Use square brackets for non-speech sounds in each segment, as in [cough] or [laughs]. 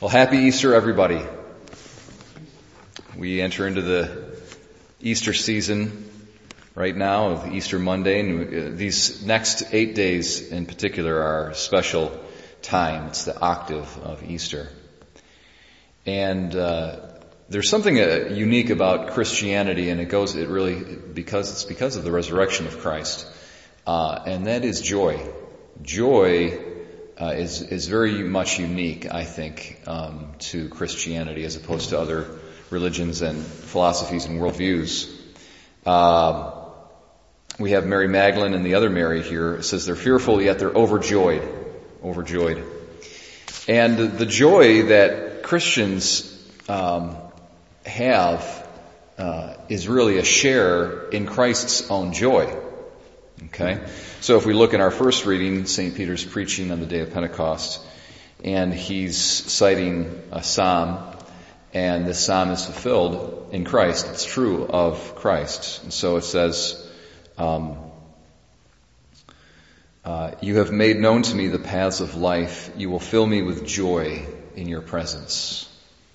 Well, happy Easter, everybody. We enter into the Easter season right now of Easter Monday, and these next eight days in particular are special time. It's the octave of Easter. And uh, there's something uh, unique about Christianity, and it goes, it really, because it's because of the resurrection of Christ, uh, and that is joy. Joy uh, is is very much unique, I think, um, to Christianity as opposed to other religions and philosophies and worldviews. Uh, we have Mary Magdalene and the other Mary here. It says they're fearful yet they're overjoyed, overjoyed, and the joy that Christians um, have uh, is really a share in Christ's own joy. Okay? So if we look in our first reading, St. Peter's preaching on the day of Pentecost, and he's citing a psalm, and this psalm is fulfilled in Christ. It's true of Christ. And so it says, um, uh, you have made known to me the paths of life. You will fill me with joy in your presence.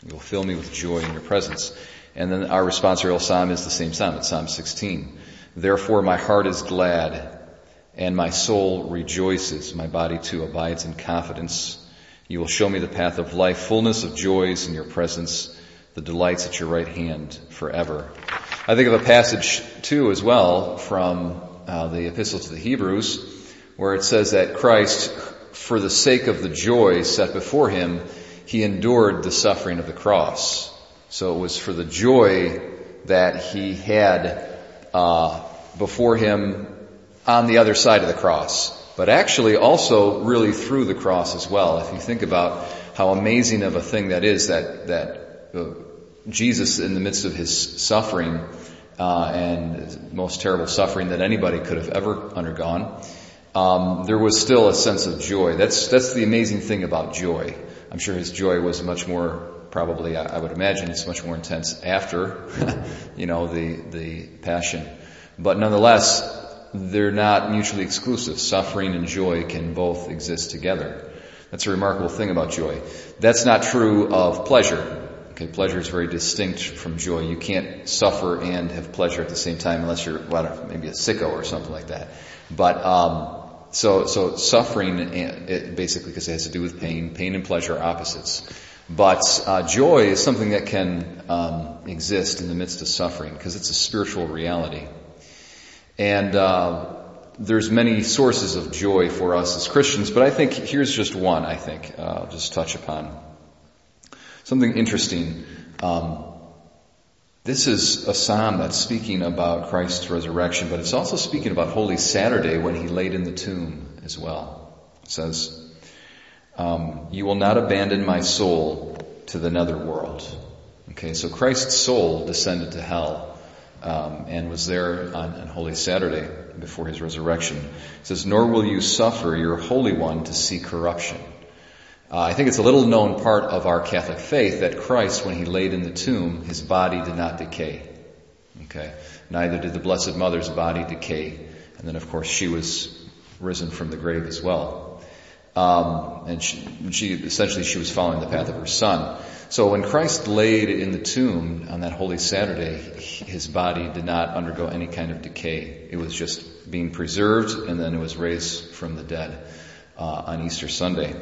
You will fill me with joy in your presence. And then our responsorial psalm is the same psalm. It's Psalm 16. Therefore my heart is glad and my soul rejoices. My body too abides in confidence. You will show me the path of life, fullness of joys in your presence, the delights at your right hand forever. I think of a passage too as well from uh, the epistle to the Hebrews where it says that Christ, for the sake of the joy set before him, he endured the suffering of the cross. So it was for the joy that he had uh, before him on the other side of the cross, but actually also really through the cross as well. If you think about how amazing of a thing that is that that uh, Jesus, in the midst of his suffering uh, and most terrible suffering that anybody could have ever undergone, um, there was still a sense of joy. That's that's the amazing thing about joy. I'm sure his joy was much more probably I, would imagine it's much more intense after, [laughs] you know, the, the passion. But nonetheless, they're not mutually exclusive. Suffering and joy can both exist together. That's a remarkable thing about joy. That's not true of pleasure. Okay, pleasure is very distinct from joy. You can't suffer and have pleasure at the same time unless you're, well, maybe a sicko or something like that. But, um, so, so suffering, basically, because it has to do with pain, pain and pleasure are opposites. But uh, joy is something that can um, exist in the midst of suffering because it's a spiritual reality. And uh, there's many sources of joy for us as Christians, but I think here's just one. I think uh, I'll just touch upon something interesting. Um, this is a psalm that's speaking about Christ's resurrection, but it's also speaking about Holy Saturday when he laid in the tomb as well. It says, um, you will not abandon my soul to the netherworld. Okay, so Christ's soul descended to hell um, and was there on, on, Holy Saturday before his resurrection. It says, "Nor will you suffer your Holy One to see corruption." Uh, I think it's a little known part of our Catholic faith that Christ, when he laid in the tomb, his body did not decay. Okay, neither did the Blessed Mother's body decay, and then of course she was risen from the grave as well. Um, and she, she, essentially she was following the path of her son. So when Christ laid in the tomb on that Holy Saturday, his body did not undergo any kind of decay. It was just being preserved, and then it was raised from the dead uh, on Easter Sunday.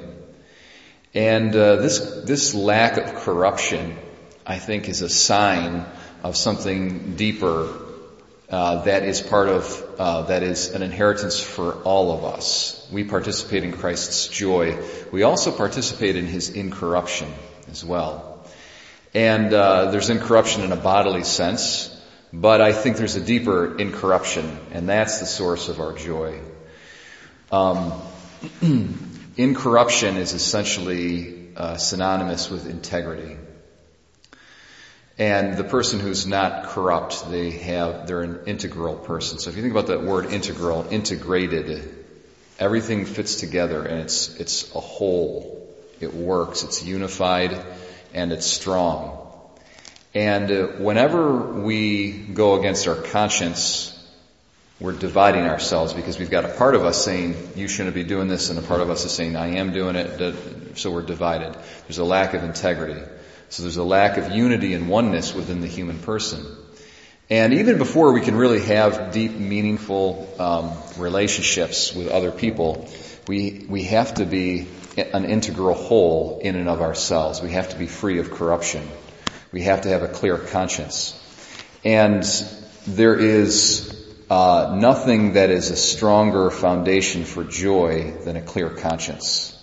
And uh, this this lack of corruption, I think, is a sign of something deeper uh, that is part of uh, that is an inheritance for all of us. We participate in Christ's joy. We also participate in His incorruption as well. And uh, there's incorruption in a bodily sense, but I think there's a deeper incorruption, and that's the source of our joy. Um, [clears throat] incorruption is essentially uh, synonymous with integrity. And the person who's not corrupt, they have, they're an integral person. So if you think about that word integral, integrated, everything fits together and it's, it's a whole. It works, it's unified, and it's strong. And uh, whenever we go against our conscience, we're dividing ourselves because we've got a part of us saying, you shouldn't be doing this, and a part of us is saying, I am doing it, so we're divided. There's a lack of integrity. So there's a lack of unity and oneness within the human person. And even before we can really have deep, meaningful um, relationships with other people, we we have to be an integral whole in and of ourselves. We have to be free of corruption. We have to have a clear conscience. And there is uh, nothing that is a stronger foundation for joy than a clear conscience.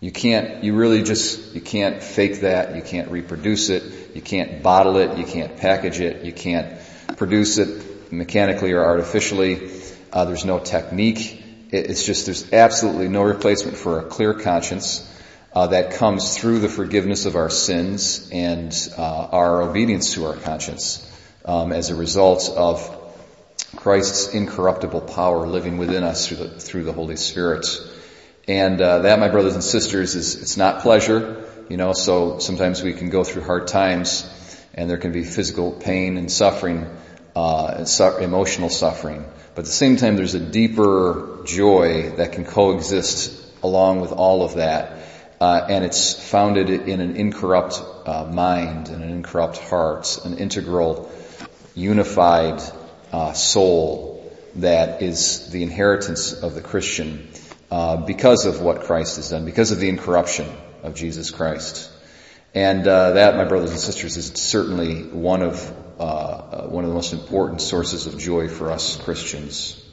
You can't, you really just, you can't fake that, you can't reproduce it, you can't bottle it, you can't package it, you can't produce it mechanically or artificially. Uh, there's no technique. It's just, there's absolutely no replacement for a clear conscience uh, that comes through the forgiveness of our sins and uh, our obedience to our conscience um, as a result of Christ's incorruptible power living within us through the, through the Holy Spirit. And uh, that, my brothers and sisters, is it's not pleasure, you know. So sometimes we can go through hard times, and there can be physical pain and suffering, uh, and su- emotional suffering. But at the same time, there's a deeper joy that can coexist along with all of that, uh, and it's founded in an incorrupt uh, mind and an incorrupt heart, an integral, unified uh, soul that is the inheritance of the Christian uh, because of what Christ has done, because of the incorruption of Jesus Christ. And uh, that, my brothers and sisters, is certainly one of uh, uh, one of the most important sources of joy for us Christians.